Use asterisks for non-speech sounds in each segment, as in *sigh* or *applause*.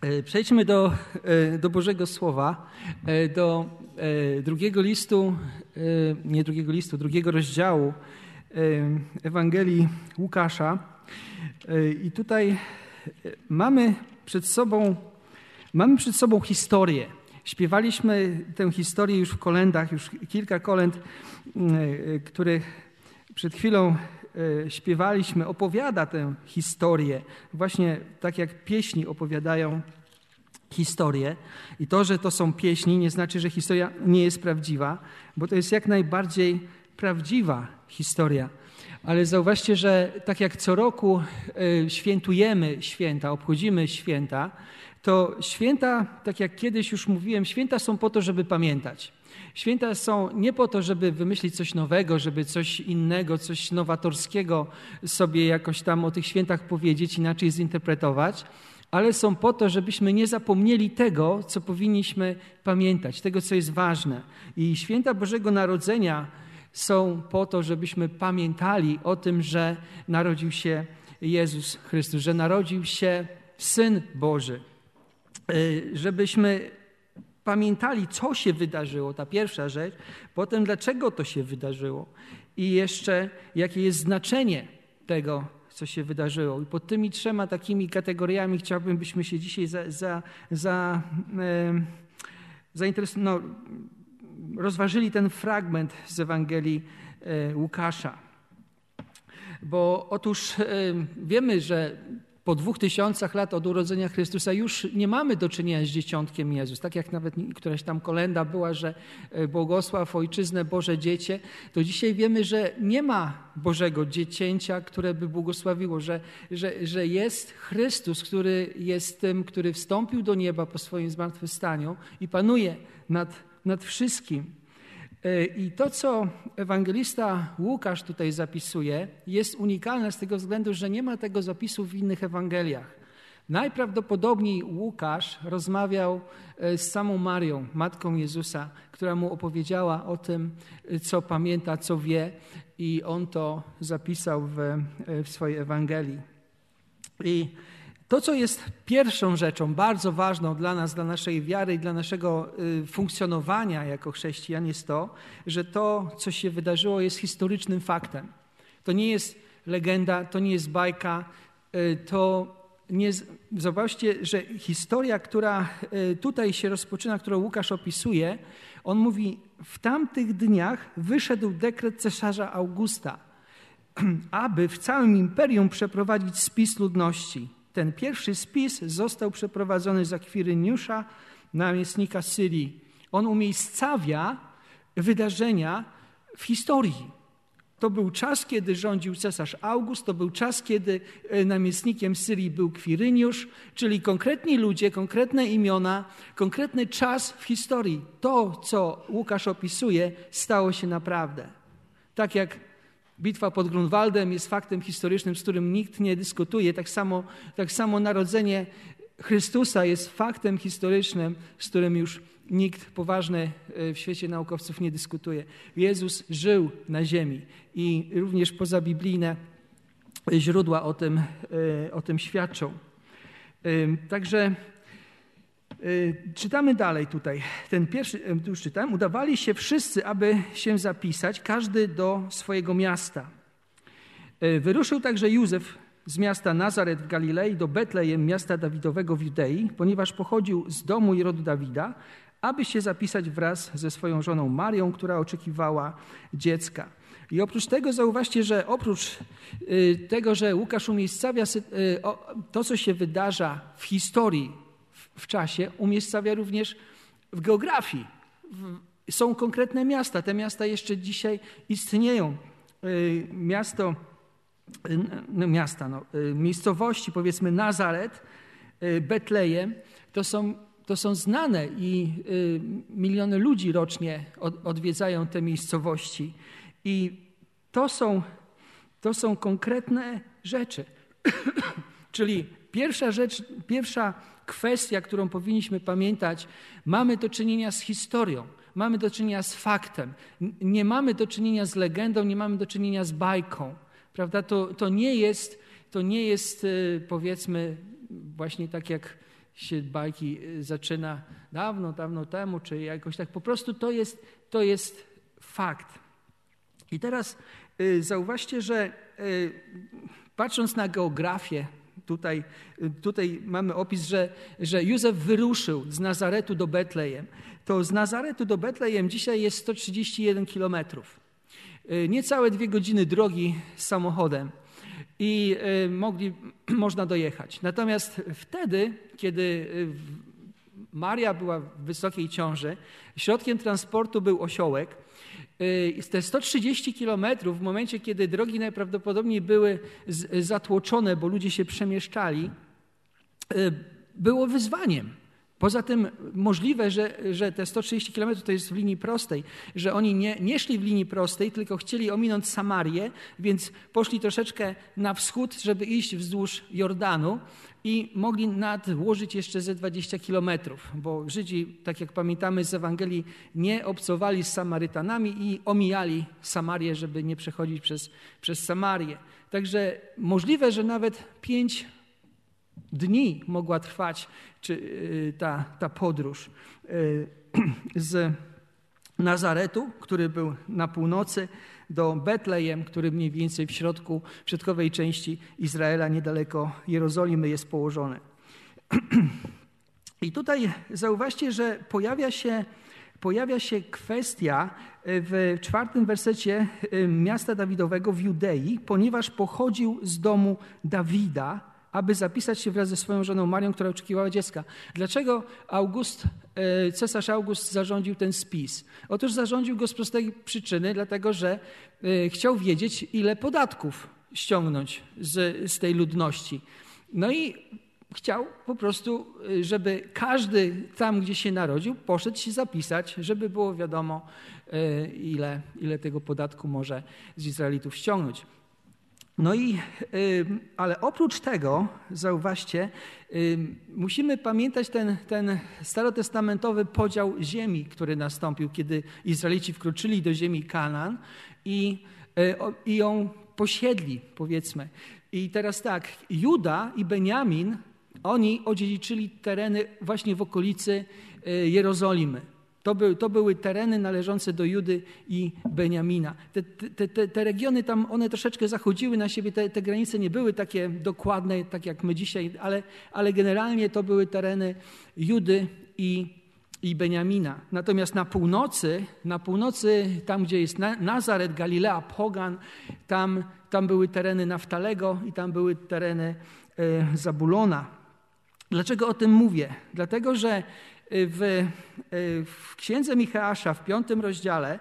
E, przejdźmy do, e, do Bożego Słowa, e, do drugiego listu, nie drugiego listu, drugiego rozdziału Ewangelii Łukasza. I tutaj mamy przed sobą, mamy przed sobą historię. Śpiewaliśmy tę historię już w kolendach, już kilka kolęd, których przed chwilą śpiewaliśmy, opowiada tę historię, właśnie tak jak pieśni opowiadają historię. I to, że to są pieśni, nie znaczy, że historia nie jest prawdziwa, bo to jest jak najbardziej prawdziwa historia. Ale zauważcie, że tak jak co roku e, świętujemy święta, obchodzimy święta, to święta, tak jak kiedyś już mówiłem, święta są po to, żeby pamiętać. Święta są nie po to, żeby wymyślić coś nowego, żeby coś innego, coś nowatorskiego sobie jakoś tam o tych świętach powiedzieć, inaczej zinterpretować, ale są po to, żebyśmy nie zapomnieli tego, co powinniśmy pamiętać, tego, co jest ważne. I święta Bożego Narodzenia są po to, żebyśmy pamiętali o tym, że narodził się Jezus Chrystus, że narodził się Syn Boży. Y, żebyśmy pamiętali, co się wydarzyło, ta pierwsza rzecz, potem dlaczego to się wydarzyło i jeszcze jakie jest znaczenie tego, co się wydarzyło. I pod tymi trzema takimi kategoriami chciałbym, byśmy się dzisiaj za, za, za, e, no, rozważyli ten fragment z Ewangelii e, Łukasza. Bo otóż e, wiemy, że po dwóch tysiącach lat od urodzenia Chrystusa już nie mamy do czynienia z dzieciątkiem Jezus. Tak jak nawet któraś tam kolenda była, że e, błogosław Ojczyznę Boże Dziecię, to dzisiaj wiemy, że nie ma Bożego Dziecięcia, które by błogosławiło, że, że, że jest Chrystus, który jest tym, który wstąpił do nieba po swoim zmartwychwstaniu i panuje nad, nad wszystkim. E, I to, co ewangelista Łukasz tutaj zapisuje, jest unikalne z tego względu, że nie ma tego zapisu w innych Ewangeliach. Najprawdopodobniej Łukasz rozmawiał e, z samą Marią, matką Jezusa, która mu opowiedziała o tym, e, co pamięta, co wie, i on to zapisał w, w swojej Ewangelii. I to, co jest pierwszą rzeczą bardzo ważną dla nas, dla naszej wiary i dla naszego y, funkcjonowania jako chrześcijan, jest to, że to, co się wydarzyło, jest historycznym faktem. To nie jest legenda, to nie jest bajka, y, to nie. Zobaczcie, że historia, która y, tutaj się rozpoczyna, którą Łukasz opisuje, on mówi: W tamtych dniach wyszedł dekret cesarza Augusta, *clears throat* aby w całym imperium przeprowadzić spis ludności ten pierwszy spis został przeprowadzony za Kwiryniusza, namiestnika Syrii. On umiejscawia wydarzenia w historii. To był czas, kiedy rządził cesarz August, to był czas, kiedy e, namiestnikiem Syrii był Kwiryniusz, czyli konkretni ludzie, konkretne imiona, konkretny czas w historii. To, co Łukasz opisuje, stało się naprawdę. Tak jak Bitwa pod Grunwaldem jest faktem historycznym, z którym nikt nie dyskutuje. Tak samo, tak samo narodzenie Chrystusa jest faktem historycznym, z którym już nikt poważny e, w świecie naukowców nie dyskutuje. Jezus żył na ziemi i również pozabiblijne źródła o tym, e, o tym świadczą. E, także czytamy dalej tutaj. Ten pierwszy, y, już czytałem. Udawali się wszyscy, aby się zapisać, każdy do swojego miasta. Y, wyruszył także Józef z miasta Nazaret w Galilei do Betlejem, miasta Dawidowego w Judei, ponieważ pochodził z domu i rodu Dawida, aby się zapisać wraz ze swoją żoną Marią, która oczekiwała dziecka. I oprócz tego zauważcie, że oprócz tego, że Łukasz umiejscawia to, co się wydarza w historii w czasie umiejscawia również w geografii. Są konkretne miasta. Te miasta jeszcze dzisiaj istnieją. Y, miasto, y, no miasta, no, y, miejscowości, powiedzmy Nazaret, Betlejem, to są, to są znane i miliony ludzi rocznie odwiedzają te miejscowości. I to są, to są konkretne rzeczy. *coughs* Czyli pierwsza rzecz, pierwsza kwestia, którą powinniśmy pamiętać, mamy do czynienia z historią, mamy do czynienia z faktem. Nie mamy do czynienia z legendą, nie mamy do czynienia z bajką. Prawda? To, to nie jest, to nie jest y, powiedzmy, właśnie tak jak się bajki y, zaczyna dawno, dawno temu, czy jakoś tak. Po prostu to jest, to jest fakt. I teraz y, zauważcie, że patrząc na geografię, tutaj, tutaj mamy opis, że, że Józef wyruszył z Nazaretu do Betlejem. To z Nazaretu do Betlejem dzisiaj jest 131 kilometrów. Niecałe dwie godziny drogi samochodem i mogli, *clears throat* można dojechać. Natomiast wtedy, kiedy Maria była w wysokiej ciąży, środkiem transportu był osiołek, Y, te 130 kilometrów w momencie, kiedy drogi najprawdopodobniej były zatłoczone, bo ludzie się przemieszczali, y, było wyzwaniem. Poza tym możliwe, że, że te 130 km to jest w linii prostej, że oni nie, nie szli w linii prostej, tylko chcieli ominąć Samarię, więc poszli troszeczkę na wschód, żeby iść wzdłuż Jordanu i mogli nadłożyć jeszcze ze 20 kilometrów, bo Żydzi, tak jak pamiętamy z Ewangelii, nie obcowali z Samarytanami i omijali Samarię, żeby nie przechodzić przez, przez Samarię. Także możliwe, że nawet pięć dni mogła trwać czy, y, ta, ta podróż y, *clears throat* z Nazaretu, który był na północy, do Betlejem, który mniej więcej w środku, w środkowej części Izraela, niedaleko Jerozolimy jest położone. *clears throat* I tutaj zauważcie, że pojawia się, pojawia się kwestia w czwartym wersecie y, miasta Dawidowego w Judei, ponieważ pochodził z domu Dawida, aby zapisać się wraz ze swoją żoną Marią, która oczekiwała dziecka. Dlaczego August, e, cesarz August zarządził ten spis? Otóż zarządził go z prostej przyczyny, dlatego że e, chciał wiedzieć, ile podatków ściągnąć z, z tej ludności. No i chciał po prostu, e, żeby każdy tam, gdzie się narodził, poszedł się zapisać, żeby było wiadomo, ile, ile tego podatku może z Izraelitów ściągnąć. No i, ale oprócz tego, zauważcie, musimy pamiętać ten, ten starotestamentowy podział ziemi, który nastąpił, kiedy Izraelici wkroczyli do ziemi Kanaan i, e, i ją posiedli, powiedzmy. I teraz tak, Juda i Beniamin, oni odziedziczyli tereny właśnie w okolicy e, Jerozolimy. To, to były tereny należące do Judy i Beniamina. Te, te, te, te regiony tam, one troszeczkę zachodziły na siebie, te, te, granice nie były takie dokładne, tak jak my dzisiaj, ale, ale generalnie to były tereny Judy i, i Beniamina. Natomiast na północy, na północy, tam gdzie jest Nazaret, Galilea, Pogan, tam, tam były tereny Naftalego i tam były tereny e, Zabulona. Dlaczego o tym mówię? Dlatego, że w, y, w księdze Micheasza w piątym rozdziale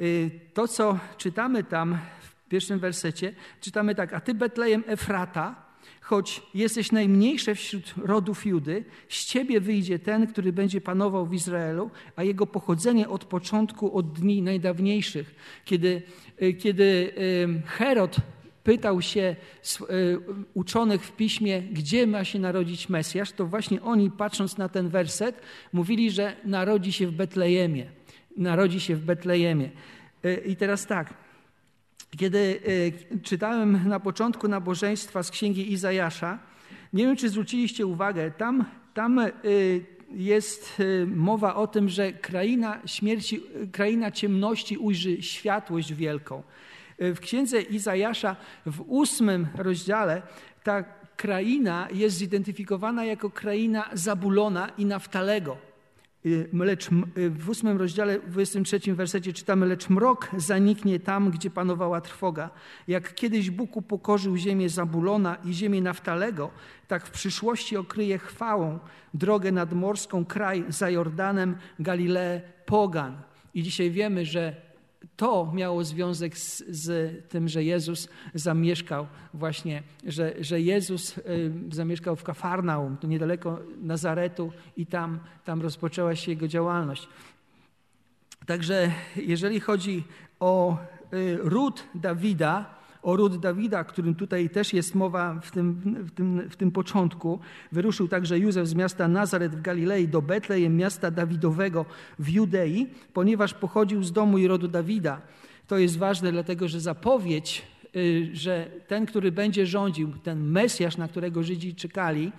y, to, co czytamy tam w pierwszym wersecie, czytamy tak, a ty Betlejem Efrata, choć jesteś najmniejsze wśród rodów Judy, z ciebie wyjdzie ten, który będzie panował w Izraelu, a jego pochodzenie od początku, od dni najdawniejszych. Kiedy, y, kiedy Herod pytał się e, uczonych w piśmie, gdzie ma się narodzić Mesjasz, to właśnie oni, patrząc na ten werset, mówili, że narodzi się w Betlejemie. Narodzi się w Betlejemie. E, I teraz tak. Kiedy e, czytałem na początku nabożeństwa z księgi Izajasza, nie wiem, czy zwróciliście uwagę, tam, tam jest mowa o tym, że kraina śmierci, kraina ciemności ujrzy światłość wielką w księdze Izajasza w ósmym rozdziale ta kraina jest zidentyfikowana jako kraina Zabulona i Naftalego. Y, lecz y, w ósmym rozdziale, w 23 wersecie czytamy, lecz mrok zaniknie tam, gdzie panowała trwoga. Jak kiedyś Bóg upokorzył ziemię Zabulona i ziemię Naftalego, tak w przyszłości okryje chwałą drogę nadmorską, kraj za Jordanem, Galileę, Pogan. I dzisiaj wiemy, że to miało związek z, z, tym, że Jezus zamieszkał właśnie, że, że Jezus y, zamieszkał w Kafarnaum, to niedaleko Nazaretu i tam, tam rozpoczęła się jego działalność. Także jeżeli chodzi o y, ród Dawida, o ród Dawida, którym tutaj też jest mowa w tym, w, tym, w tym początku. Wyruszył także Józef z miasta Nazaret w Galilei do Betlejem, miasta Dawidowego w Judei, ponieważ pochodził z domu i rodu Dawida. To jest ważne, dlatego że zapowiedź y, że ten, który będzie rządził, ten Mesjasz, na którego Żydzi czekali,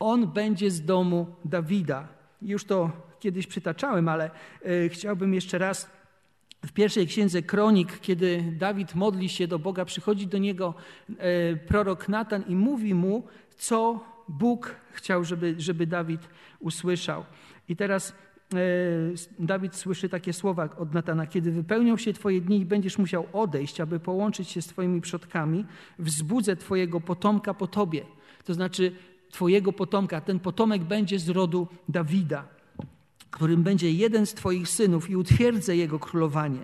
on będzie z domu Dawida. Już to kiedyś przytaczałem, ale y, chciałbym jeszcze raz w pierwszej księdze Kronik, kiedy Dawid modli się do Boga, przychodzi do niego y, prorok Natan i mówi mu, co Bóg chciał, żeby, żeby Dawid usłyszał. I teraz e, Dawid słyszy takie słowa od Natana: Kiedy wypełnią się Twoje dni i będziesz musiał odejść, aby połączyć się z Twoimi przodkami, wzbudzę Twojego potomka po Tobie. To znaczy Twojego potomka. Ten potomek będzie z rodu Dawida, którym będzie jeden z Twoich synów i utwierdzę jego królowanie.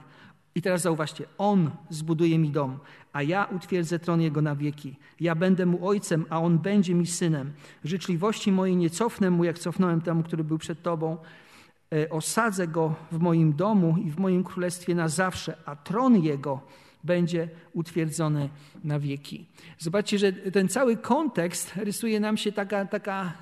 I teraz zauważcie, on zbuduje mi dom, a ja utwierdzę tron jego na wieki. Ja będę mu ojcem, a on będzie mi synem. Życzliwości mojej nie cofnę mu, jak cofnąłem temu, który był przed tobą. E, osadzę go w moim domu i w moim królestwie na zawsze, a tron jego będzie utwierdzony na wieki. Zobaczcie, że ten cały kontekst rysuje nam się taka, taka,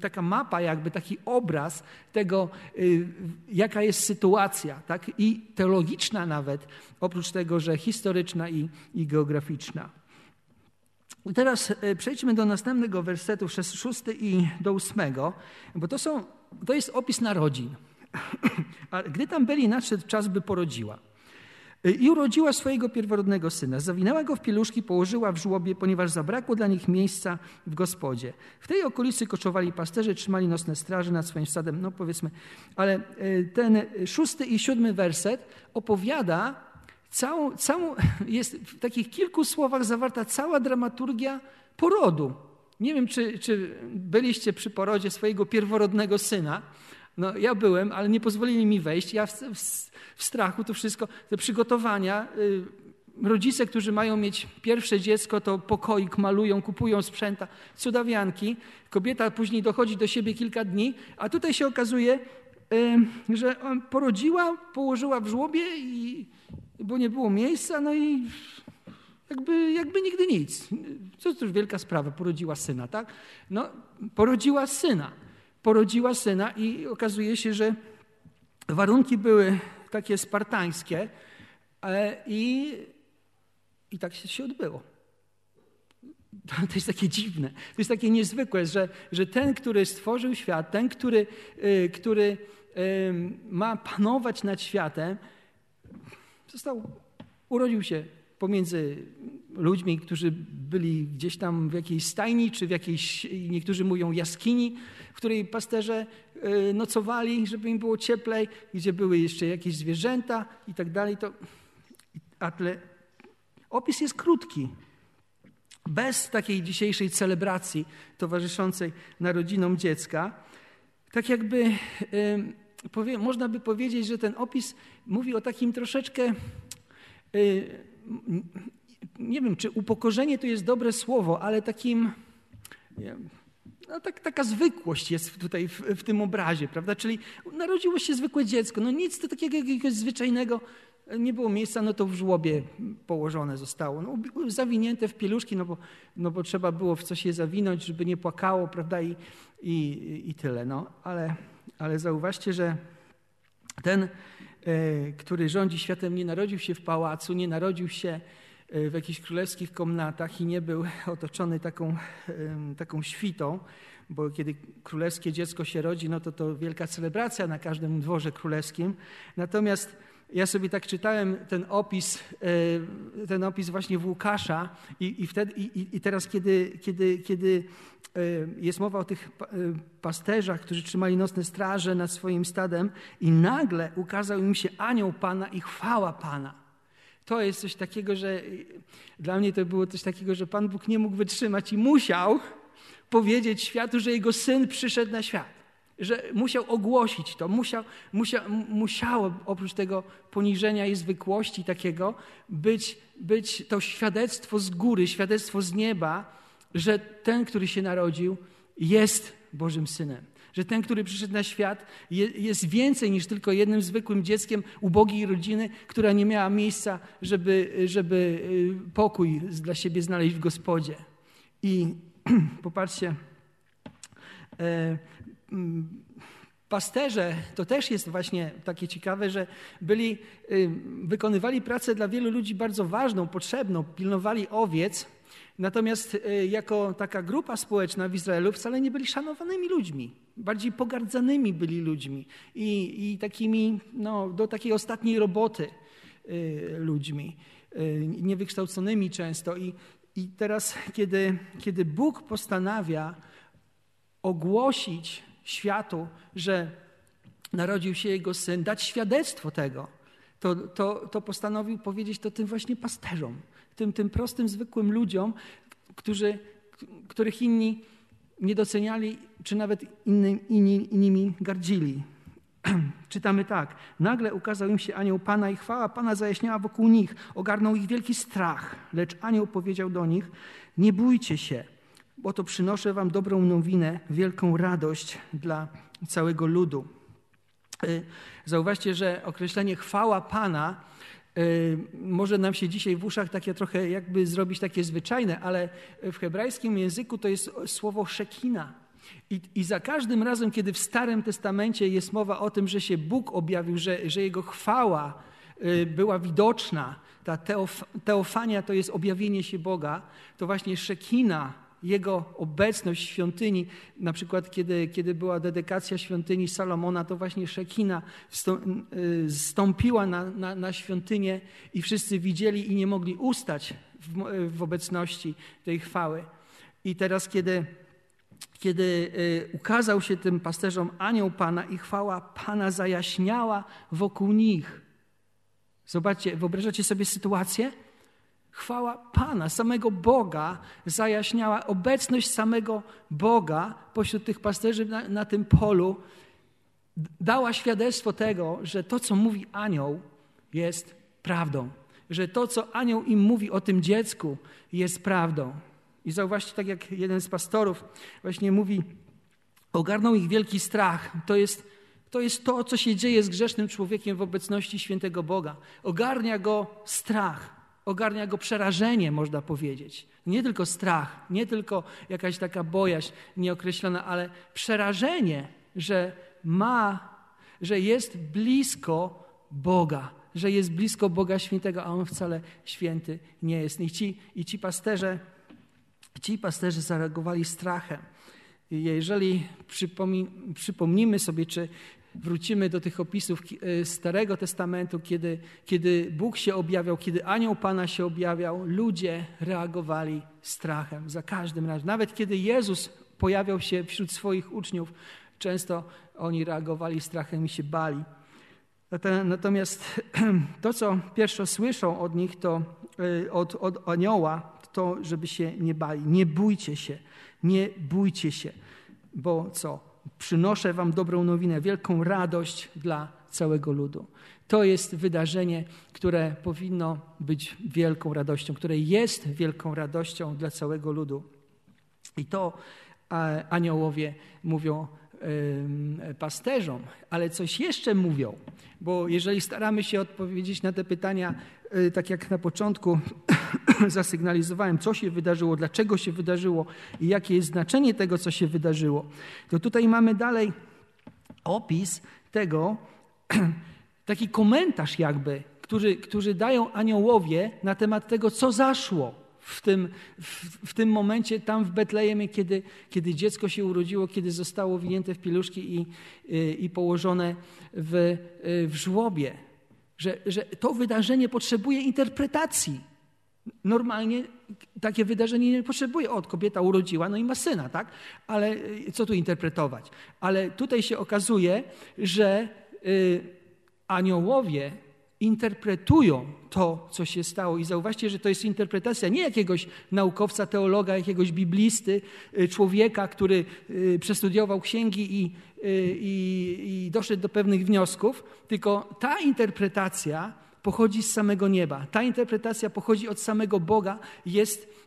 taka mapa, jakby taki obraz tego, y, jaka jest sytuacja, tak? i teologiczna nawet, oprócz tego, że historyczna i, i geograficzna. I teraz y, przejdźmy do następnego wersetu, szósty i do ósmego, bo to, są, to jest opis narodzin. *clears throat* A gdy tam byli, nadszedł czas, by porodziła. I urodziła swojego pierworodnego syna. Zawinęła go w pieluszki, położyła w żłobie, ponieważ zabrakło dla nich miejsca w gospodzie. W tej okolicy koczowali pasterze, trzymali nocne straże nad swoim stadem. No powiedzmy, ale e, ten szósty i siódmy werset opowiada całą, całą *laughs* jest w takich kilku słowach zawarta cała dramaturgia porodu. Nie wiem, czy, czy byliście przy porodzie swojego pierworodnego syna. No, ja byłem, ale nie pozwolili mi wejść. Ja w, w, w strachu to wszystko, te przygotowania. Y, rodzice, którzy mają mieć pierwsze dziecko, to pokoik malują, kupują sprzęta, cudawianki. Kobieta później dochodzi do siebie kilka dni, a tutaj się okazuje, y, że porodziła, położyła w żłobie, i, bo nie było miejsca, no i jakby, jakby nigdy nic. Co to już wielka sprawa, porodziła syna, tak? No, porodziła syna porodziła syna i okazuje się, że warunki były takie spartańskie i, i tak się odbyło. To jest takie dziwne, to jest takie niezwykłe, że, że ten, który stworzył świat, ten, który, y, który ma panować nad światem, został, urodził się pomiędzy ludźmi, którzy byli gdzieś tam w jakiejś stajni, czy w jakiejś, niektórzy mówią jaskini, w której pasterze e, nocowali, żeby im było cieplej, gdzie były jeszcze jakieś zwierzęta i tak dalej. To, ale opis jest krótki. Bez takiej dzisiejszej celebracji towarzyszącej narodzinom dziecka, tak jakby powie, można by powiedzieć, że ten opis mówi o takim troszeczkę e, nie wiem, czy upokorzenie to jest dobre słowo, ale takim, no, tak, taka zwykłość jest tutaj w, w, tym obrazie, prawda? Czyli narodziło się zwykłe dziecko, no nic to takiego jakiegoś zwyczajnego nie było miejsca, no to w żłobie położone zostało. No, zawinięte w pieluszki, no bo, no bo trzeba było w coś je zawinąć, żeby nie płakało, prawda? I, i, i tyle. No, ale, ale zauważcie, że ten, który rządzi światem, nie narodził się w pałacu, nie narodził się E, w jakichś królewskich komnatach i nie był *laughs* otoczony taką, taką świtą, bo kiedy królewskie dziecko się rodzi, no to to wielka celebracja na każdym dworze królewskim. Natomiast ja sobie tak czytałem ten opis, e, ten opis właśnie w Łukasza i, i, wtedy, i, i teraz, kiedy, kiedy, kiedy e, jest mowa o tych pasterzach, którzy trzymali nocne straże nad swoim stadem i nagle ukazał im się anioł Pana i chwała Pana to jest coś takiego, że dla mnie to było coś takiego, że Pan Bóg nie mógł wytrzymać i musiał powiedzieć światu, że jego syn przyszedł na świat. Że musiał ogłosić to, musiał, musiał, musiało oprócz tego poniżenia i zwykłości takiego być, być to świadectwo z góry, świadectwo z nieba, że ten, który się narodził, jest Bożym Synem że ten, który przyszedł na świat, jest więcej niż tylko jednym zwykłym dzieckiem ubogiej rodziny, która nie miała miejsca, żeby, żeby y, pokój dla siebie znaleźć w gospodzie. I *clears throat* popatrzcie, e, Pasterze to też jest właśnie takie ciekawe, że byli, y, wykonywali pracę dla wielu ludzi bardzo ważną, potrzebną, pilnowali owiec, natomiast y, jako taka grupa społeczna w Izraelu wcale nie byli szanowanymi ludźmi. Bardziej pogardzanymi byli ludźmi i, i takimi, no, do takiej ostatniej roboty y, ludźmi, niewykształconymi często. I, i teraz, kiedy, kiedy Bóg postanawia ogłosić światu, że narodził się jego syn, dać świadectwo tego, to, to, to postanowił powiedzieć to tym właśnie pasterzom, tym, tym prostym, zwykłym ludziom, którzy, których inni nie doceniali, czy nawet inni, inni, innymi gardzili. *clears throat* Czytamy tak. Nagle ukazał im się anioł Pana i chwała Pana zajaśniała wokół nich. Ogarnął ich wielki strach. Lecz anioł powiedział do nich, nie bójcie się, bo to przynoszę wam dobrą nowinę, wielką radość dla całego ludu. Y, zauważcie, że określenie chwała Pana y, może nam się dzisiaj w uszach takie trochę jakby zrobić takie zwyczajne, ale w hebrajskim języku to jest słowo szekina. I, I, za każdym razem, kiedy w Starym Testamencie jest mowa o tym, że się Bóg objawił, że, że Jego chwała y, była widoczna, ta teof, teofania to jest objawienie się Boga, to właśnie Szekina jego obecność w świątyni, na przykład kiedy, kiedy była dedykacja świątyni Salomona, to właśnie Szekina y, stąpiła na, na, na świątynię i wszyscy widzieli i nie mogli ustać w, w obecności tej chwały. I teraz, kiedy, kiedy y, ukazał się tym pasterzom anioł Pana i chwała Pana zajaśniała wokół nich. Zobaczcie, wyobrażacie sobie sytuację? Chwała Pana, samego Boga zajaśniała obecność samego Boga pośród tych pasterzy na, na, tym polu. Dała świadectwo tego, że to, co mówi anioł, jest prawdą. Że to, co anioł im mówi o tym dziecku, jest prawdą. I zauważcie, tak jak jeden z pastorów właśnie mówi, ogarnął ich wielki strach. To jest, to jest to, co się dzieje z grzesznym człowiekiem w obecności świętego Boga. Ogarnia go strach ogarnia go przerażenie, można powiedzieć. Nie tylko strach, nie tylko jakaś taka bojaźń nieokreślona, ale przerażenie, że ma, że jest blisko Boga, że jest blisko Boga Świętego, a On wcale święty nie jest. I ci, i ci pasterze, ci pasterze zareagowali strachem. Jeżeli przypomnimy sobie, czy wrócimy do tych opisów e, Starego Testamentu, kiedy, kiedy Bóg się objawiał, kiedy anioł Pana się objawiał, ludzie reagowali strachem za każdym razem. Nawet kiedy Jezus pojawiał się wśród swoich uczniów, często oni reagowali strachem i się bali. Natomiast *clears throat* to, co pierwsze słyszą od nich, to e, od, od anioła, to, żeby się nie bali. Nie bójcie się, nie bójcie się, bo co? Przynoszę Wam dobrą nowinę, wielką radość dla całego ludu. To jest wydarzenie, które powinno być wielką radością, które jest wielką radością dla całego ludu. I to aniołowie mówią pasterzom, ale coś jeszcze mówią, bo jeżeli staramy się odpowiedzieć na te pytania, tak jak na początku *coughs* zasygnalizowałem, co się wydarzyło, dlaczego się wydarzyło i jakie jest znaczenie tego, co się wydarzyło, to tutaj mamy dalej opis tego, *coughs* taki komentarz jakby, który, który dają aniołowie na temat tego, co zaszło w tym, w, w, tym momencie tam w Betlejemie, kiedy, kiedy dziecko się urodziło, kiedy zostało winięte w pieluszki i, i, i położone w, w żłobie. Że, że to wydarzenie potrzebuje interpretacji. Normalnie takie wydarzenie nie potrzebuje. Od kobieta urodziła, no i ma syna, tak? Ale co tu interpretować? Ale tutaj się okazuje, że y, aniołowie interpretują to, co się stało. I zauważcie, że to jest interpretacja nie jakiegoś naukowca, teologa, jakiegoś biblisty, y, człowieka, który y, przestudiował księgi i, y, i, i doszedł do pewnych wniosków, tylko ta interpretacja pochodzi z samego nieba. Ta interpretacja pochodzi od samego Boga, jest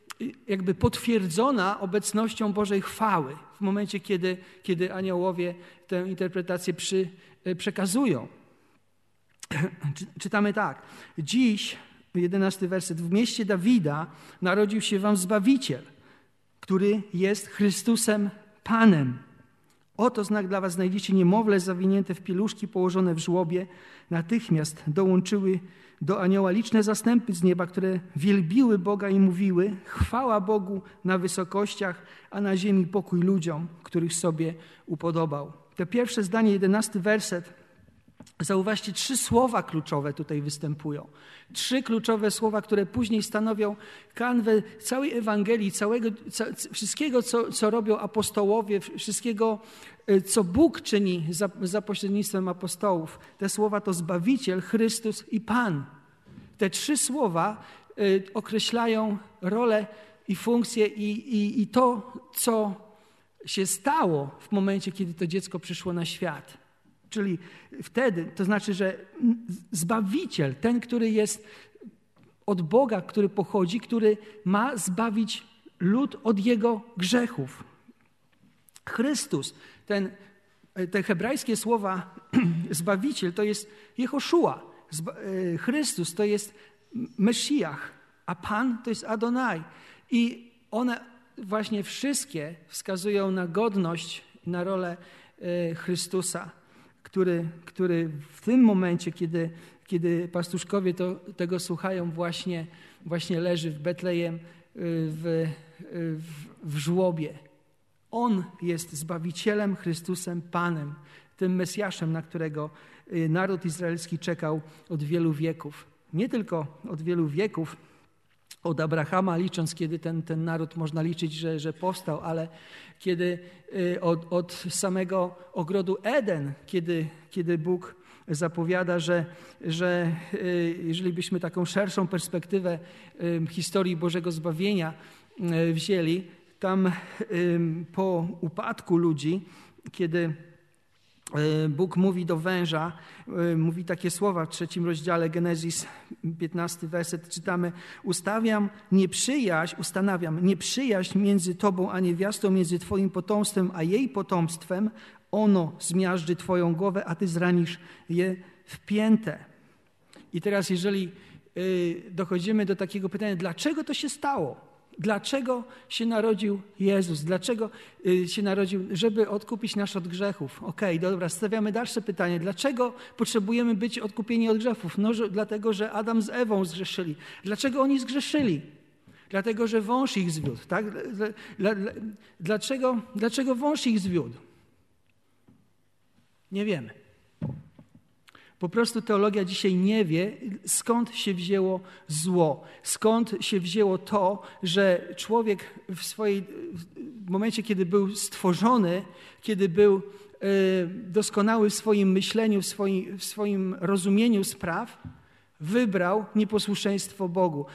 jakby potwierdzona obecnością Bożej chwały w momencie, kiedy, kiedy aniołowie tę interpretację przy, przekazują. Czytamy tak. Dziś, jedenasty werset, w mieście Dawida narodził się wam Zbawiciel, który jest Chrystusem Panem. Oto znak dla was znajdziecie niemowlę zawinięte w pieluszki położone w żłobie. Natychmiast dołączyły do anioła liczne zastępy z nieba, które wielbiły Boga i mówiły: Chwała Bogu na wysokościach, a na ziemi pokój ludziom, których sobie upodobał. To pierwsze zdanie, jedenasty werset. Zauważcie, trzy słowa kluczowe tutaj występują. Trzy kluczowe słowa, które później stanowią kanwę całej Ewangelii, całego, ca, wszystkiego, co, co robią apostołowie, wszystkiego, y, co Bóg czyni za, za pośrednictwem apostołów. Te słowa to Zbawiciel, Chrystus i Pan. Te trzy słowa y, określają rolę i funkcję i, i, i to, co się stało w momencie, kiedy to dziecko przyszło na świat. Czyli wtedy, to znaczy, że Zbawiciel, ten, który jest od Boga, który pochodzi, który ma zbawić lud od jego grzechów. Chrystus, ten, te hebrajskie słowa *clears throat* Zbawiciel to jest Jehoszua. E, Chrystus to jest Mesjach, a Pan to jest Adonai. I one właśnie wszystkie wskazują na godność, na rolę e, Chrystusa który, który w tym momencie, kiedy, kiedy pastuszkowie to, tego słuchają, właśnie, właśnie leży w Betlejem y, w, w, w żłobie. On jest Zbawicielem, Chrystusem, Panem, tym Mesjaszem, na którego y, naród izraelski czekał od wielu wieków. Nie tylko od wielu wieków, od Abrahama, licząc, kiedy ten, ten naród można liczyć, że, że powstał, ale kiedy y, od, od samego ogrodu Eden, kiedy, kiedy Bóg zapowiada, że, że y, jeżeli byśmy taką szerszą perspektywę y, historii Bożego Zbawienia wzięli, tam po upadku ludzi, kiedy Bóg mówi do węża, e, mówi takie słowa w trzecim rozdziale Genezis 15 werset czytamy ustawiam nieprzyjaźń, ustanawiam nieprzyjaźń między tobą a niewiastą, między twoim potomstwem a jej potomstwem, ono zmiażdży twoją głowę, a ty zranisz je w piętę. I teraz jeżeli e, dochodzimy do takiego pytania, dlaczego to się stało? Dlaczego się narodził Jezus? Dlaczego y, się narodził? Żeby odkupić nas od grzechów. Okej, okay, dobra, stawiamy dalsze pytanie. Dlaczego potrzebujemy być odkupieni od grzechów? No, że, dlatego, że Adam z Ewą zgrzeszyli. Dlaczego oni zgrzeszyli? Dlatego, że wąż ich zwiódł. Tak? Dlaczego, dlaczego wąż ich zwiódł? Nie wiemy. Po prostu teologia dzisiaj nie wie, skąd się wzięło zło, skąd się wzięło to, że człowiek w swojej w momencie, kiedy był stworzony, kiedy był e, doskonały w swoim myśleniu, w swoim, w swoim rozumieniu spraw, wybrał nieposłuszeństwo Bogu.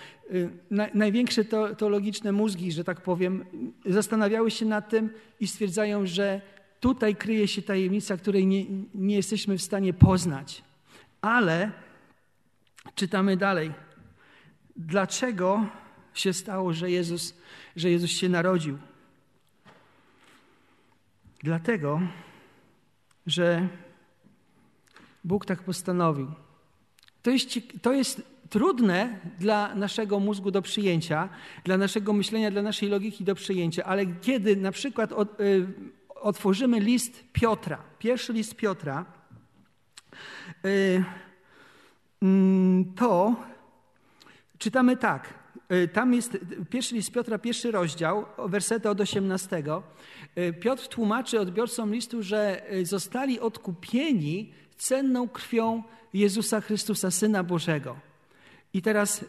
E, największe teologiczne mózgi, że tak powiem, zastanawiały się nad tym i stwierdzają, że tutaj kryje się tajemnica, której nie, nie jesteśmy w stanie poznać. Ale czytamy dalej. Dlaczego się stało, że Jezus, że Jezus się narodził? Dlatego, że Bóg tak postanowił. To jest, to jest trudne dla naszego mózgu do przyjęcia, dla naszego myślenia, dla naszej logiki do przyjęcia, ale kiedy na przykład y, otworzymy list Piotra, pierwszy list Piotra, to czytamy tak. Y, tam jest pierwszy list Piotra, pierwszy rozdział, wersety od 18. Y, Piotr tłumaczy odbiorcom listu, że zostali odkupieni cenną krwią Jezusa Chrystusa, Syna Bożego. I teraz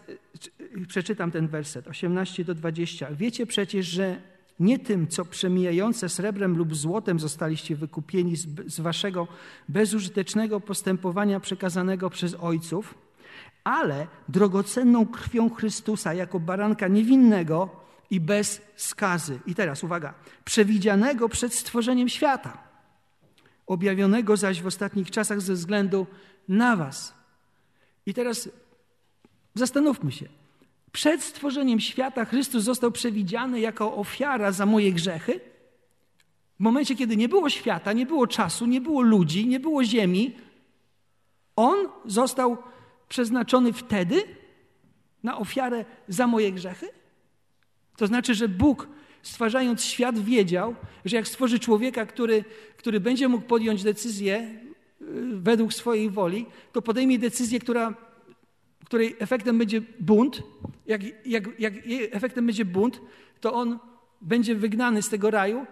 przeczytam ten werset, 18 do 20. Wiecie przecież, że nie tym, co przemijające srebrem lub złotem zostaliście wykupieni z, z waszego bezużytecznego postępowania przekazanego przez ojców, ale drogocenną krwią Chrystusa jako baranka niewinnego i bez skazy. I teraz uwaga, przewidzianego przed stworzeniem świata, objawionego zaś w ostatnich czasach ze względu na was. I teraz zastanówmy się, przed stworzeniem świata Chrystus został przewidziany jako ofiara za moje grzechy. W momencie, kiedy nie było świata, nie było czasu, nie było ludzi, nie było ziemi, on został przeznaczony wtedy na ofiarę za moje grzechy. To znaczy, że Bóg stwarzając świat, wiedział, że jak stworzy człowieka, który, który będzie mógł podjąć decyzję y, według swojej woli, to podejmie decyzję, która, której efektem będzie bunt. Jak, jak, jak jej efektem będzie bunt, to on będzie wygnany z tego raju,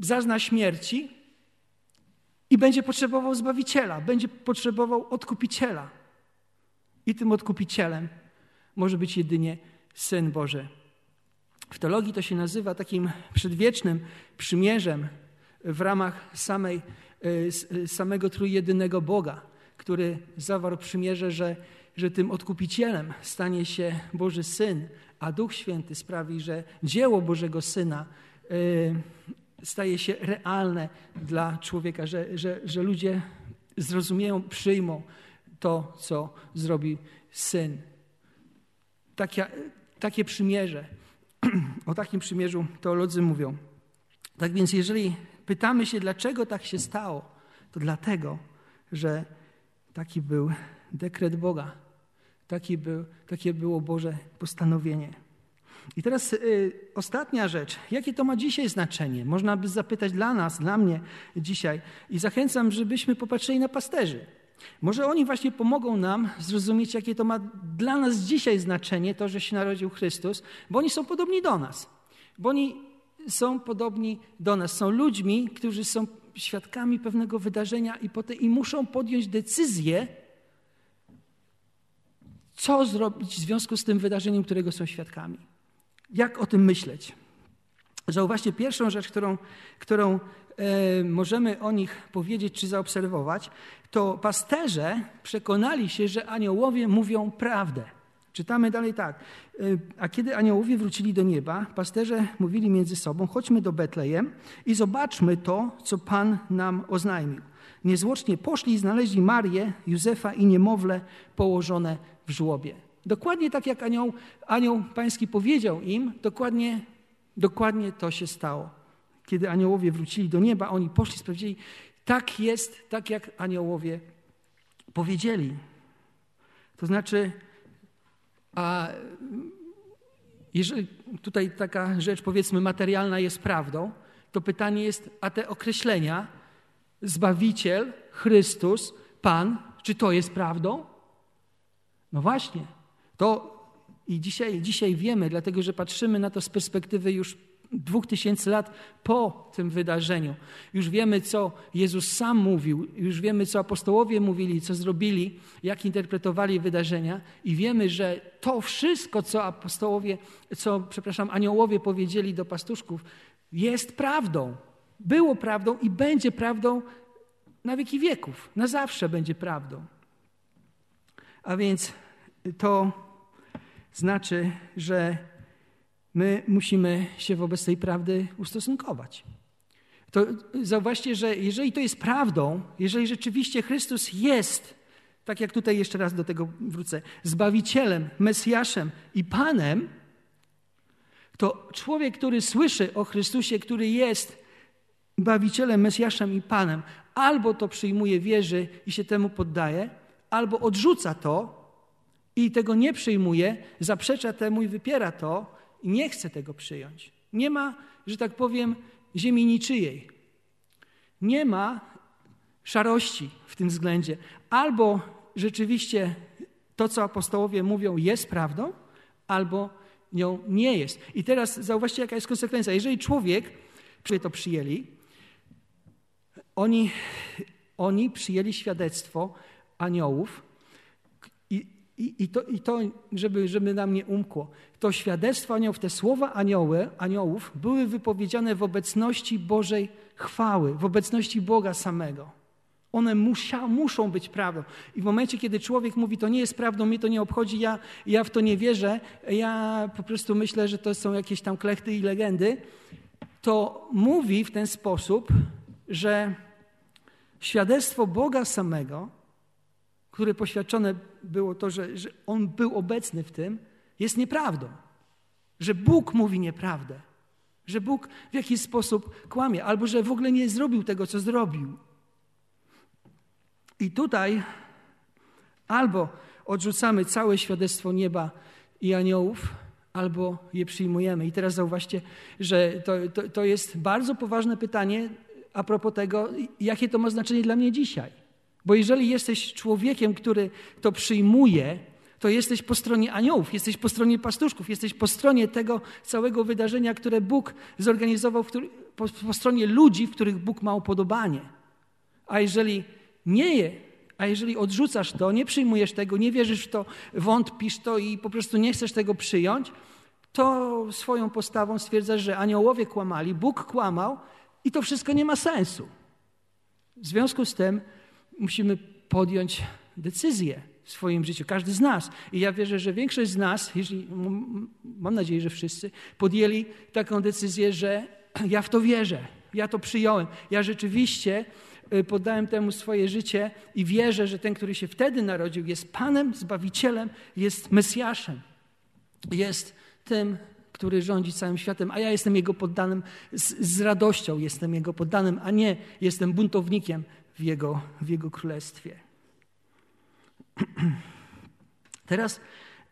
zazna śmierci i będzie potrzebował zbawiciela, będzie potrzebował odkupiciela. I tym odkupicielem może być jedynie Syn Boży. W teologii to się nazywa takim przedwiecznym przymierzem w ramach samej, e, samego trójjedynego Boga, który zawarł przymierze, że, że tym odkupicielem stanie się Boży Syn, a Duch Święty sprawi, że dzieło Bożego Syna e, staje się realne dla człowieka, że, że, że ludzie zrozumieją, przyjmą to, co zrobi Syn. Takie, takie przymierze, *clears throat* o takim przymierzu teolodzy mówią. Tak więc, jeżeli pytamy się, dlaczego tak się stało, to dlatego, że taki był dekret Boga, taki był, takie było Boże postanowienie. I teraz y, ostatnia rzecz. Jakie to ma dzisiaj znaczenie? Można by zapytać dla nas, dla mnie dzisiaj. I zachęcam, żebyśmy popatrzyli na pasterzy. Może oni właśnie pomogą nam zrozumieć, jakie to ma dla nas dzisiaj znaczenie, to, że się narodził Chrystus, bo oni są podobni do nas. Bo oni są podobni do nas. Są ludźmi, którzy są świadkami pewnego wydarzenia i, potem, i muszą podjąć decyzję, co zrobić w związku z tym wydarzeniem, którego są świadkami. Jak o tym myśleć? Zauważcie, pierwszą rzecz, którą, którą e, możemy o nich powiedzieć czy zaobserwować, to pasterze przekonali się, że aniołowie mówią prawdę. Czytamy dalej tak. E, a kiedy aniołowie wrócili do nieba, pasterze mówili między sobą: chodźmy do Betlejem i zobaczmy to, co Pan nam oznajmił. Niezwłocznie poszli i znaleźli Marię, Józefa i niemowlę położone w żłobie. Dokładnie tak jak anioł, anioł pański powiedział im, dokładnie, dokładnie to się stało. Kiedy aniołowie wrócili do nieba, oni poszli, sprawdzili, tak jest, tak jak aniołowie powiedzieli. To znaczy, a jeżeli tutaj taka rzecz, powiedzmy, materialna jest prawdą, to pytanie jest, a te określenia, Zbawiciel, Chrystus, Pan, czy to jest prawdą? No właśnie. To i dzisiaj, dzisiaj wiemy, dlatego że patrzymy na to z perspektywy już dwóch tysięcy lat po tym wydarzeniu. Już wiemy, co Jezus sam mówił, już wiemy, co apostołowie mówili, co zrobili, jak interpretowali wydarzenia i wiemy, że to wszystko, co apostołowie, co, przepraszam, aniołowie powiedzieli do pastuszków, jest prawdą. Było prawdą i będzie prawdą na wieki wieków. Na zawsze będzie prawdą. A więc to znaczy, że my musimy się wobec tej prawdy ustosunkować. To zauważcie, że jeżeli to jest prawdą, jeżeli rzeczywiście Chrystus jest, tak jak tutaj jeszcze raz do tego wrócę, Zbawicielem, Mesjaszem i Panem, to człowiek, który słyszy o Chrystusie, który jest Bawicielem, Mesjaszem i Panem, albo to przyjmuje, wierzy i się temu poddaje, albo odrzuca to i tego nie przyjmuje, zaprzecza temu i wypiera to i nie chce tego przyjąć. Nie ma, że tak powiem, ziemi niczyjej. Nie ma szarości w tym względzie. Albo rzeczywiście to, co apostołowie mówią, jest prawdą, albo nią nie jest. I teraz zauważcie, jaka jest konsekwencja. Jeżeli człowiek, to przyjęli, oni, oni przyjęli świadectwo aniołów, i, i, to, i to żeby, żeby nam nie umkło, to świadectwo aniołów, te słowa anioły, aniołów były wypowiedziane w obecności Bożej chwały, w obecności Boga samego. One musia, muszą być prawdą. I w momencie, kiedy człowiek mówi, to nie jest prawdą, mnie to nie obchodzi, ja, ja w to nie wierzę, ja po prostu myślę, że to są jakieś tam klechty i legendy, to mówi w ten sposób, że świadectwo Boga samego które poświadczone było to, że, że on był obecny w tym, jest nieprawdą. Że Bóg mówi nieprawdę. Że Bóg w jakiś sposób kłamie, albo że w ogóle nie zrobił tego, co zrobił. I tutaj albo odrzucamy całe świadectwo nieba i aniołów, albo je przyjmujemy. I teraz zauważcie, że to, to, to jest bardzo poważne pytanie a propos tego, jakie to ma znaczenie dla mnie dzisiaj. Bo jeżeli jesteś człowiekiem, który to przyjmuje, to jesteś po stronie aniołów, jesteś po stronie pastuszków, jesteś po stronie tego całego wydarzenia, które Bóg zorganizował, który, po, po stronie ludzi, w których Bóg ma upodobanie. A jeżeli nie je, a jeżeli odrzucasz to, nie przyjmujesz tego, nie wierzysz w to, wątpisz to i po prostu nie chcesz tego przyjąć, to swoją postawą stwierdzasz, że aniołowie kłamali, Bóg kłamał i to wszystko nie ma sensu. W związku z tym musimy podjąć decyzję w swoim życiu, każdy z nas. I ja wierzę, że większość z nas, jeśli, mam nadzieję, że wszyscy, podjęli taką decyzję, że *clears throat* ja w to wierzę, ja to przyjąłem. Ja rzeczywiście y, poddałem temu swoje życie i wierzę, że ten, który się wtedy narodził, jest Panem, Zbawicielem, jest Mesjaszem, jest tym, który rządzi całym światem, a ja jestem Jego poddanym, z, z radością jestem Jego poddanym, a nie jestem buntownikiem w Jego, w jego Królestwie. *clears throat* Teraz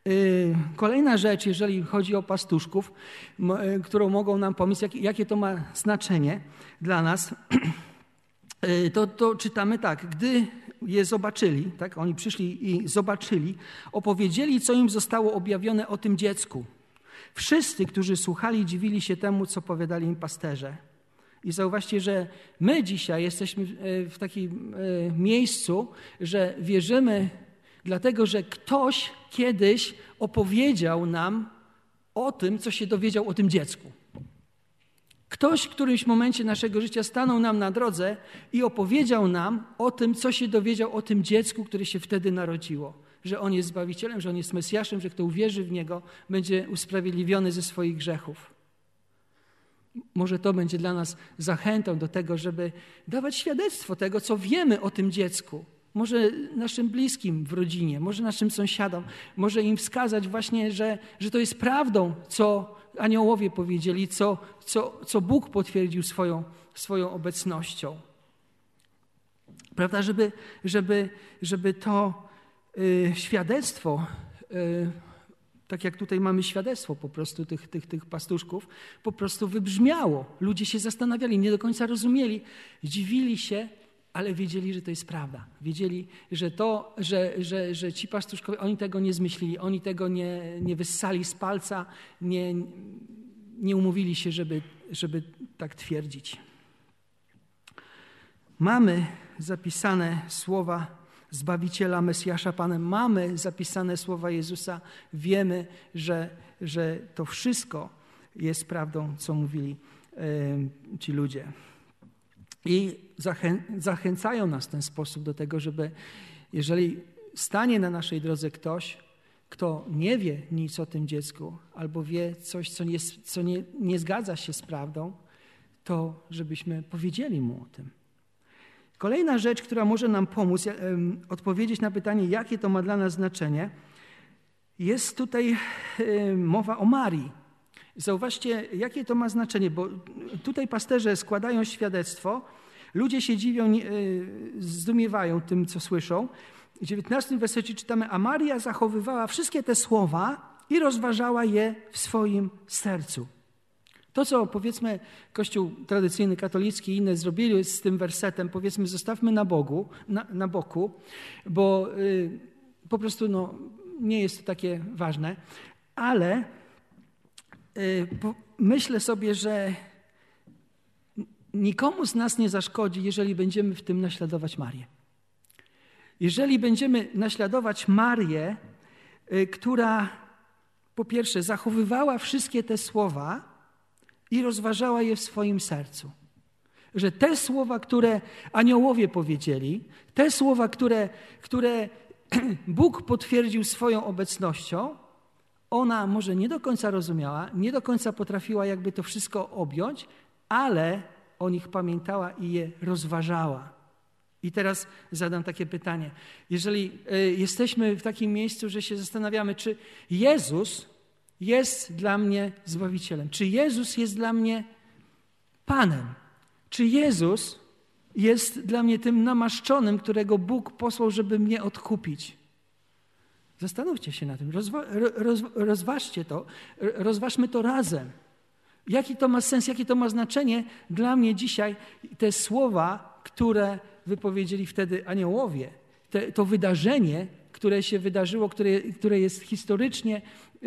y, kolejna rzecz, jeżeli chodzi o pastuszków, y, którą mogą nam pomóc, jak, jakie to ma znaczenie dla nas, *clears throat* y, to, to czytamy tak. Gdy je zobaczyli, tak, oni przyszli i zobaczyli, opowiedzieli, co im zostało objawione o tym dziecku. Wszyscy, którzy słuchali, dziwili się temu, co powiadali im pasterze. I zauważcie, że my dzisiaj jesteśmy e, w takim e, miejscu, że wierzymy, dlatego że ktoś kiedyś opowiedział nam o tym, co się dowiedział o tym dziecku. Ktoś w którymś momencie naszego życia stanął nam na drodze i opowiedział nam o tym, co się dowiedział o tym dziecku, które się wtedy narodziło. Że on jest Zbawicielem, że on jest Mesjaszem, że kto uwierzy w Niego, będzie usprawiedliwiony ze swoich grzechów. Może to będzie dla nas zachętą do tego, żeby dawać świadectwo tego, co wiemy o tym dziecku. Może naszym bliskim w rodzinie, może naszym sąsiadom, może im wskazać właśnie, że, że to jest prawdą, co aniołowie powiedzieli, co, co, co Bóg potwierdził swoją, swoją obecnością. Prawda, żeby, żeby, żeby to y, świadectwo y, tak jak tutaj mamy świadectwo po prostu tych, tych, tych pastuszków, po prostu wybrzmiało. Ludzie się zastanawiali, nie do końca rozumieli, dziwili się, ale wiedzieli, że to jest prawda. Wiedzieli, że to, że, że, że ci pastuszkowie, oni tego nie zmyślili, oni tego nie, nie wyssali z palca, nie, nie umówili się, żeby, żeby tak twierdzić. Mamy zapisane słowa Zbawiciela, Mesjasza Panem. Mamy zapisane słowa Jezusa, wiemy, że, że to wszystko jest prawdą, co mówili ci ludzie. I zachę, zachęcają nas w ten sposób do tego, żeby jeżeli stanie na naszej drodze ktoś, kto nie wie nic o tym dziecku, albo wie coś, co nie, co nie, nie zgadza się z prawdą, to żebyśmy powiedzieli mu o tym. Kolejna rzecz, która może nam pomóc odpowiedzieć na pytanie, jakie to ma dla nas znaczenie, jest tutaj mowa o Marii. Zauważcie, jakie to ma znaczenie, bo tutaj pasterze składają świadectwo, ludzie się dziwią, e, zdumiewają tym, co słyszą. W 19 wersecie czytamy, a Maria zachowywała wszystkie te słowa i rozważała je w swoim sercu. To, co powiedzmy Kościół tradycyjny, katolicki i inne zrobili z tym wersetem, powiedzmy, zostawmy na, Bogu, na, na boku, bo y, po prostu no, nie jest to takie ważne, ale y, po, myślę sobie, że nikomu z nas nie zaszkodzi, jeżeli będziemy w tym naśladować Marię. Jeżeli będziemy naśladować Marię, y, która po pierwsze zachowywała wszystkie te słowa, i rozważała je w swoim sercu. Że te słowa, które aniołowie powiedzieli, te słowa, które, które *clears throat* Bóg potwierdził swoją obecnością, ona może nie do końca rozumiała, nie do końca potrafiła jakby to wszystko objąć, ale o nich pamiętała i je rozważała. I teraz zadam takie pytanie. Jeżeli y, jesteśmy w takim miejscu, że się zastanawiamy, czy Jezus jest dla mnie Zbawicielem? Czy Jezus jest dla mnie Panem? Czy Jezus jest dla mnie tym namaszczonym, którego Bóg posłał, żeby mnie odkupić? Zastanówcie się na tym, rozwa roz rozważcie to, rozważmy to razem. Jaki to ma sens, jakie to ma znaczenie dla mnie dzisiaj, te słowa, które wypowiedzieli wtedy aniołowie, te, to wydarzenie, które się wydarzyło, które, które jest historycznie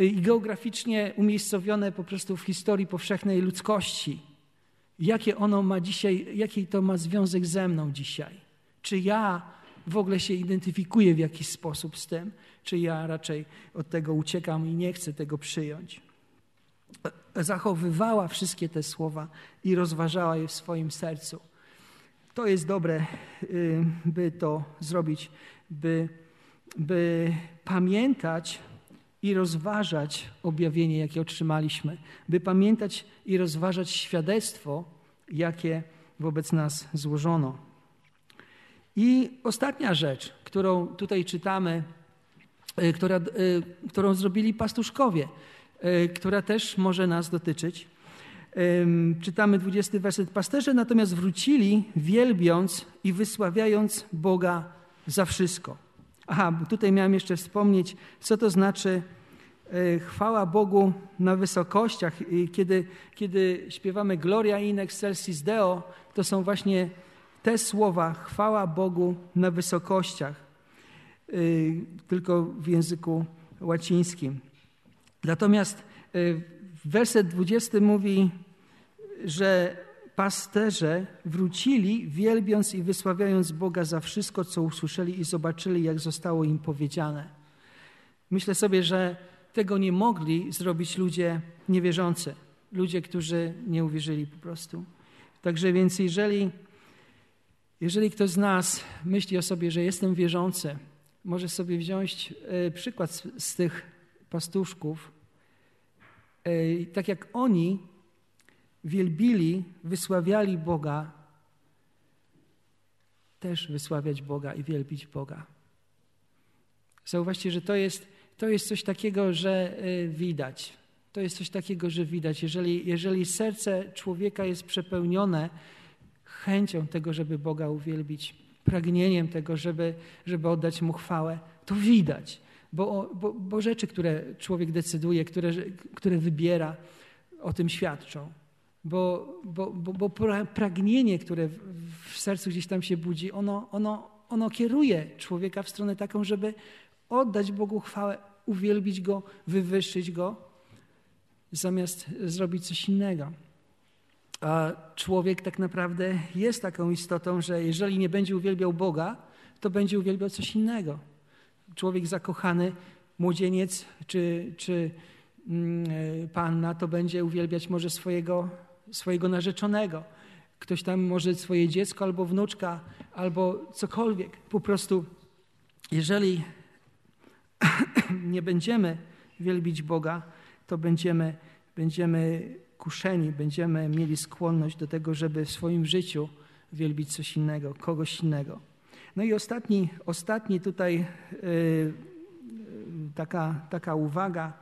i geograficznie umiejscowione po prostu w historii powszechnej ludzkości. Jakie ono ma dzisiaj, jaki to ma związek ze mną dzisiaj? Czy ja w ogóle się identyfikuję w jakiś sposób z tym, czy ja raczej od tego uciekam i nie chcę tego przyjąć? Zachowywała wszystkie te słowa i rozważała je w swoim sercu. To jest dobre, y, by to zrobić, by, by pamiętać i rozważać objawienie, jakie otrzymaliśmy, by pamiętać i rozważać świadectwo, jakie wobec nas złożono. I ostatnia rzecz, którą tutaj czytamy, y, która, y, którą zrobili pastuszkowie, która też może nas dotyczyć. Czytamy 20 werset. Pasterze natomiast wrócili, wielbiąc i wysławiając Boga za wszystko. Aha, tutaj miałem jeszcze wspomnieć, co to znaczy e, chwała Bogu na wysokościach. Kiedy, kiedy śpiewamy Gloria in excelsis Deo, to są właśnie te słowa chwała Bogu na wysokościach, e, tylko w języku łacińskim. Natomiast e, werset 20 mówi, że pasterze wrócili, wielbiąc i wysławiając Boga za wszystko, co usłyszeli i zobaczyli, jak zostało im powiedziane. Myślę sobie, że tego nie mogli zrobić ludzie niewierzący, ludzie, którzy nie uwierzyli po prostu. Także więc, jeżeli, jeżeli ktoś z nas myśli o sobie, że jestem wierzący, może sobie wziąć e, przykład z, z tych pastuszków. E, tak jak oni wielbili, wysławiali Boga, też wysławiać Boga i wielbić Boga. Zauważcie, że to jest, to jest coś takiego, że y, widać. To jest coś takiego, że widać. Jeżeli, jeżeli serce człowieka jest przepełnione chęcią tego, żeby Boga uwielbić, pragnieniem tego, żeby, żeby oddać Mu chwałę, to widać. Bo, bo, bo rzeczy, które człowiek decyduje, które, które wybiera, o tym świadczą bo, bo, bo, bo pragnienie, które w sercu gdzieś tam się budzi, ono, ono, ono kieruje człowieka w stronę taką, żeby oddać Bogu chwałę, uwielbić Go, wywyższyć Go, zamiast zrobić coś innego. A człowiek tak naprawdę jest taką istotą, że jeżeli nie będzie uwielbiał Boga, to będzie uwielbiał coś innego. Człowiek zakochany, młodzieniec czy, czy mm, e, panna, to będzie uwielbiać może swojego swojego narzeczonego. Ktoś tam może swoje dziecko albo wnuczka, albo cokolwiek. Po prostu, jeżeli *clears throat* nie będziemy wielbić Boga, to będziemy, będziemy kuszeni, będziemy mieli skłonność do tego, żeby w swoim życiu wielbić coś innego, kogoś innego. No i ostatni, ostatni tutaj yy, taka, taka uwaga.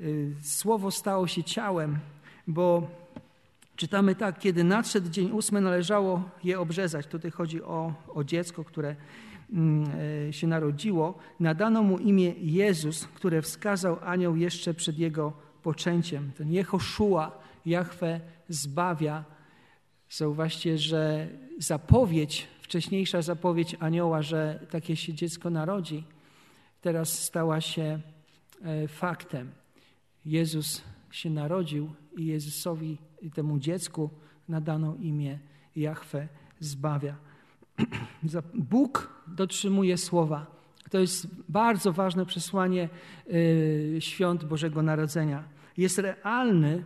Yy, słowo stało się ciałem, bo Czytamy tak, kiedy nadszedł dzień ósmy, należało je obrzezać. Tutaj chodzi o, o dziecko, które mm, e, się narodziło. Nadano mu imię Jezus, które wskazał anioł jeszcze przed jego poczęciem. Ten Jehoszua, Jahwe zbawia. Zauważcie, że zapowiedź, wcześniejsza zapowiedź anioła, że takie się dziecko narodzi, teraz stała się e, faktem. Jezus się narodził i Jezusowi i temu dziecku nadano imię Jahwe zbawia. *clears throat* Bóg dotrzymuje słowa. To jest bardzo ważne przesłanie y, świąt Bożego Narodzenia. Jest realny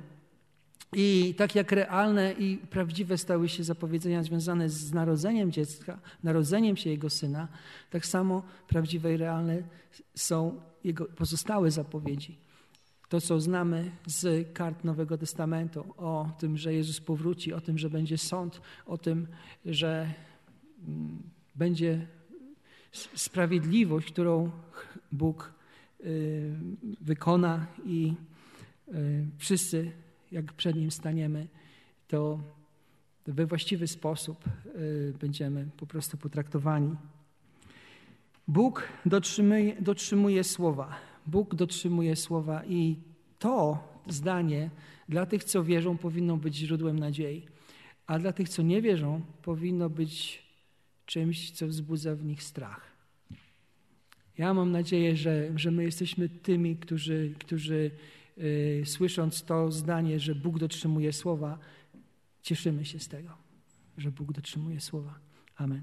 i tak jak realne i prawdziwe stały się zapowiedzenia związane z narodzeniem dziecka, narodzeniem się jego syna, tak samo prawdziwe i realne są jego pozostałe zapowiedzi. To, co znamy z kart Nowego Testamentu, o tym, że Jezus powróci, o tym, że będzie sąd, o tym, że mm, będzie sprawiedliwość, którą Bóg y, wykona i y, wszyscy, jak przed Nim staniemy, to we właściwy sposób y, będziemy po prostu potraktowani. Bóg dotrzymuje, dotrzymuje słowa. Bóg dotrzymuje słowa i to zdanie dla tych, co wierzą, powinno być źródłem nadziei, a dla tych, co nie wierzą, powinno być czymś, co wzbudza w nich strach. Ja mam nadzieję, że, że my jesteśmy tymi, którzy, którzy yy, słysząc to zdanie, że Bóg dotrzymuje słowa, cieszymy się z tego, że Bóg dotrzymuje słowa. Amen.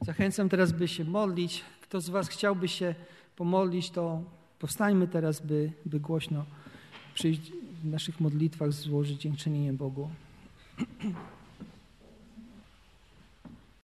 Zachęcam teraz, by się modlić. Kto z Was chciałby się pomodlić, to powstańmy teraz, by, by głośno przyjść w naszych modlitwach złożyć dziękczynienie Bogu. *clears throat*